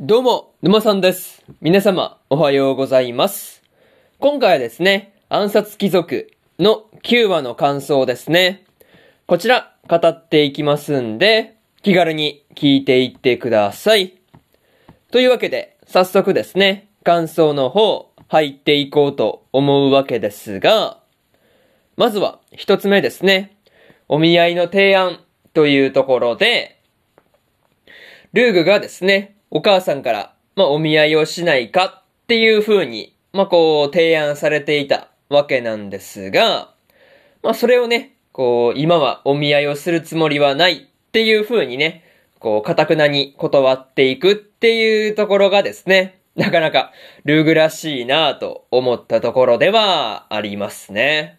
どうも、沼さんです。皆様、おはようございます。今回はですね、暗殺貴族の9話の感想ですね。こちら、語っていきますんで、気軽に聞いていってください。というわけで、早速ですね、感想の方、入っていこうと思うわけですが、まずは、一つ目ですね。お見合いの提案というところで、ルーグがですね、お母さんから、まあ、お見合いをしないかっていう風に、まあ、こう、提案されていたわけなんですが、まあ、それをね、こう、今はお見合いをするつもりはないっていう風にね、こう、かくなに断っていくっていうところがですね、なかなかルーグらしいなぁと思ったところではありますね。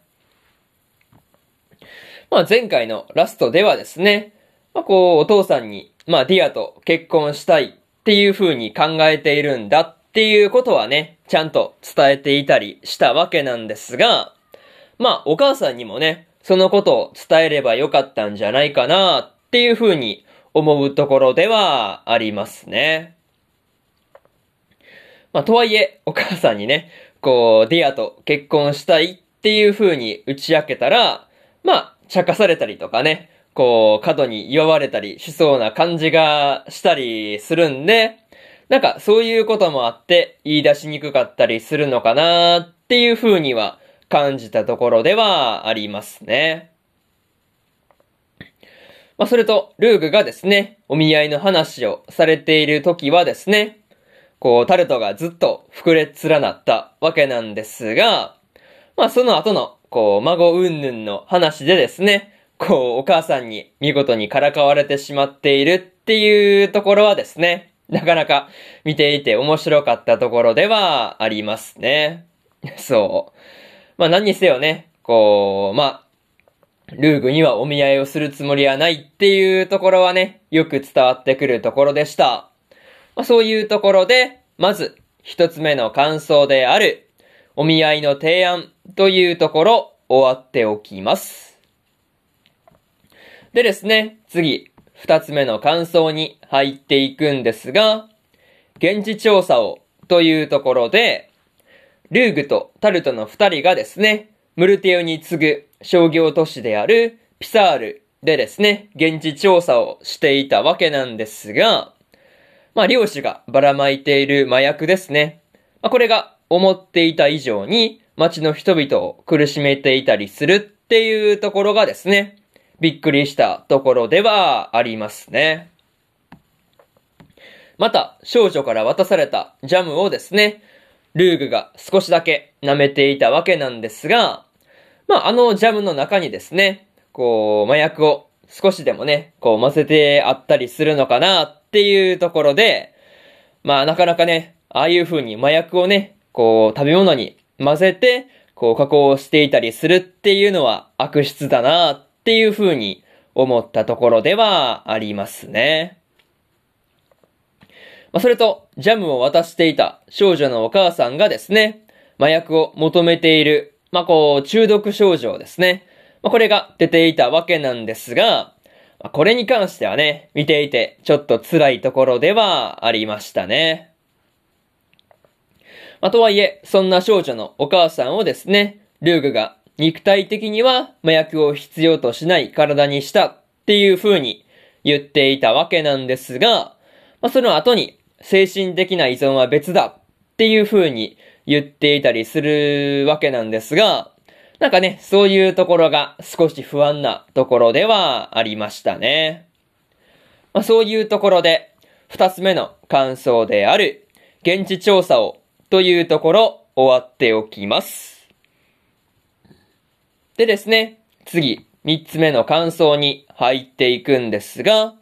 まあ、前回のラストではですね、まあ、こう、お父さんに、まあ、ディアと結婚したいっていう風に考えているんだっていうことはね、ちゃんと伝えていたりしたわけなんですが、まあ、お母さんにもね、そのことを伝えればよかったんじゃないかなっていう風に思うところではありますね。まあ、とはいえ、お母さんにね、こう、ディアと結婚したいっていう風に打ち明けたら、まあ、茶化されたりとかね、こう、過度に祝われたりしそうな感じがしたりするんで、なんかそういうこともあって言い出しにくかったりするのかなっていう風には感じたところではありますね。まあ、それと、ルーグがですね、お見合いの話をされている時はですね、こう、タルトがずっと膨れ連なったわけなんですが、まあ、その後の、こう、孫うんぬんの話でですね、こう、お母さんに見事にからかわれてしまっているっていうところはですね、なかなか見ていて面白かったところではありますね。そう。まあ何にせよね、こう、まあ、ルーグにはお見合いをするつもりはないっていうところはね、よく伝わってくるところでした。まあそういうところで、まず、一つ目の感想である、お見合いの提案というところ、終わっておきます。でですね、次、二つ目の感想に入っていくんですが、現地調査をというところで、ルーグとタルトの二人がですね、ムルテオに次ぐ商業都市であるピサールでですね、現地調査をしていたわけなんですが、まあ、漁師がばらまいている麻薬ですね。まあ、これが思っていた以上に街の人々を苦しめていたりするっていうところがですね、びっくりしたところではありますね。また、少女から渡されたジャムをですね、ルーグが少しだけ舐めていたわけなんですが、まあ、あのジャムの中にですね、こう、麻薬を少しでもね、こう混ぜてあったりするのかなっていうところで、まあ、なかなかね、ああいう風に麻薬をね、こう、食べ物に混ぜて、こう、加工していたりするっていうのは悪質だなっっていう風に思ったところではありますね。まあ、それと、ジャムを渡していた少女のお母さんがですね、麻薬を求めている、まあ、こう、中毒症状ですね。まあ、これが出ていたわけなんですが、まあ、これに関してはね、見ていてちょっと辛いところではありましたね。まあ、とはいえ、そんな少女のお母さんをですね、ルーグが肉体的には麻薬を必要としない体にしたっていう風に言っていたわけなんですが、まあ、その後に精神的な依存は別だっていう風に言っていたりするわけなんですが、なんかね、そういうところが少し不安なところではありましたね。まあ、そういうところで、二つ目の感想である、現地調査をというところ終わっておきます。でですね、次、三つ目の感想に入っていくんですが、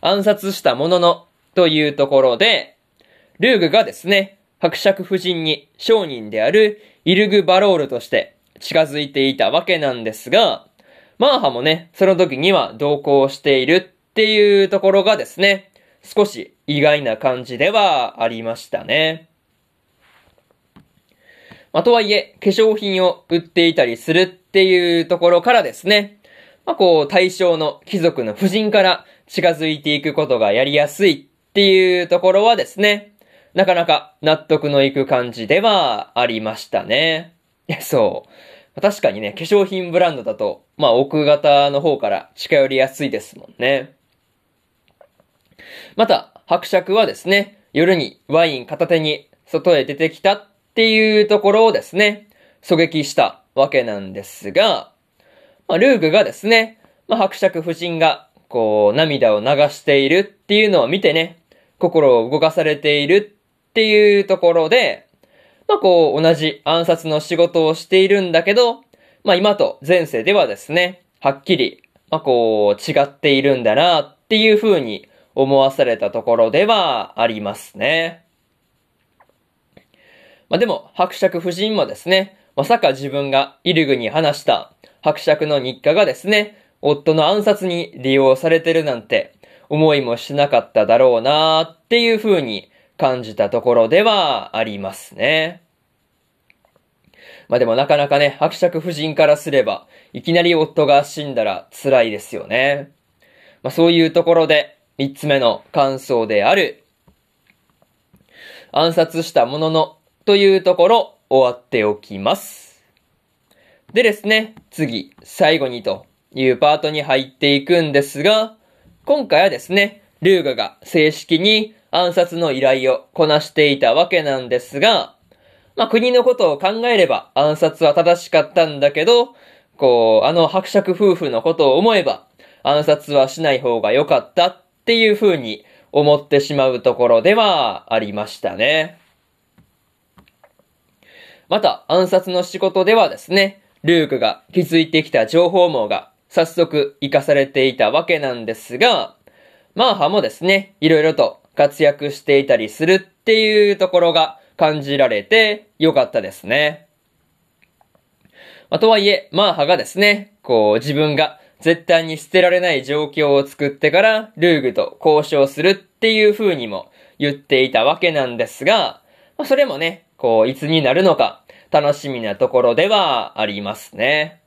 暗殺したもののというところで、ルーグがですね、伯爵夫人に商人であるイルグ・バロールとして近づいていたわけなんですが、マーハもね、その時には同行しているっていうところがですね、少し意外な感じではありましたね。まあ、とはいえ、化粧品を売っていたりするっていうところからですね、まあ、こう、対象の貴族の夫人から近づいていくことがやりやすいっていうところはですね、なかなか納得のいく感じではありましたね。いや、そう。確かにね、化粧品ブランドだと、まあ奥型の方から近寄りやすいですもんね。また、伯爵はですね、夜にワイン片手に外へ出てきたっていうところをですね、狙撃したわけなんですが、まあ、ルーグがですね、まあ、伯爵夫人が、こう、涙を流しているっていうのを見てね、心を動かされているっていうところで、まあ、こう、同じ暗殺の仕事をしているんだけど、まあ、今と前世ではですね、はっきり、まあ、こう、違っているんだなっていう風に思わされたところではありますね。まあ、でも、伯爵夫人もですね、まさか自分がイルグに話した伯爵の日課がですね、夫の暗殺に利用されてるなんて思いもしなかっただろうなーっていう風に感じたところではありますね。まあでもなかなかね、伯爵夫人からすれば、いきなり夫が死んだら辛いですよね。まあそういうところで、三つ目の感想である、暗殺したもののというところ終わっておきます。でですね、次、最後にというパートに入っていくんですが、今回はですね、ルーガが正式に暗殺の依頼をこなしていたわけなんですが、まあ国のことを考えれば暗殺は正しかったんだけど、こう、あの伯爵夫婦のことを思えば暗殺はしない方が良かったっていう風に思ってしまうところではありましたね。また、暗殺の仕事ではですね、ルークが気づいてきた情報網が早速活かされていたわけなんですが、マーハもですね、いろいろと活躍していたりするっていうところが感じられてよかったですね。まあ、とはいえ、マーハがですね、こう自分が絶対に捨てられない状況を作ってからルーグと交渉するっていう風にも言っていたわけなんですが、まあ、それもね、こう、いつになるのか、楽しみなところではありますね。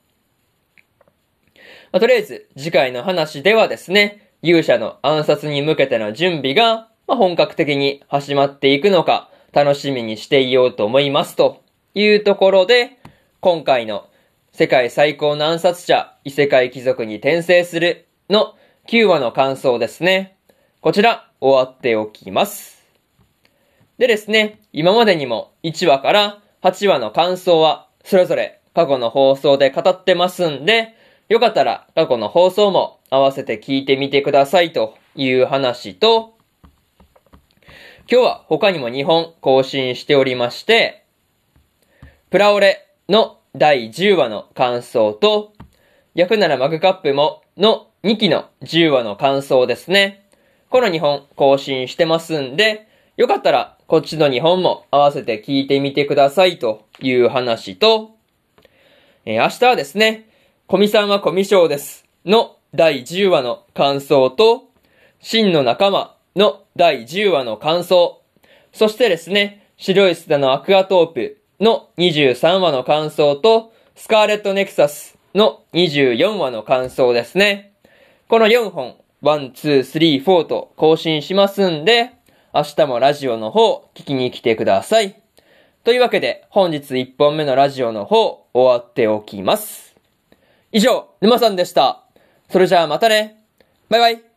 まあ、とりあえず、次回の話ではですね、勇者の暗殺に向けての準備が、まあ、本格的に始まっていくのか、楽しみにしていようと思いますというところで、今回の世界最高の暗殺者、異世界貴族に転生するの9話の感想ですね。こちら、終わっておきます。でですね、今までにも1話から8話の感想はそれぞれ過去の放送で語ってますんで、よかったら過去の放送も合わせて聞いてみてくださいという話と、今日は他にも2本更新しておりまして、プラオレの第10話の感想と、役ならマグカップもの2期の10話の感想ですね。この2本更新してますんで、よかったらこっちの2本も合わせて聞いてみてくださいという話と、えー、明日はですね、コミさんはコミショウですの第10話の感想と、真の仲間の第10話の感想、そしてですね、白い砂のアクアトープの23話の感想と、スカーレットネクサスの24話の感想ですね。この4本、1、2、3、4と更新しますんで、明日もラジオの方、聞きに来てください。というわけで、本日1本目のラジオの方、終わっておきます。以上、沼さんでした。それじゃあまたね。バイバイ。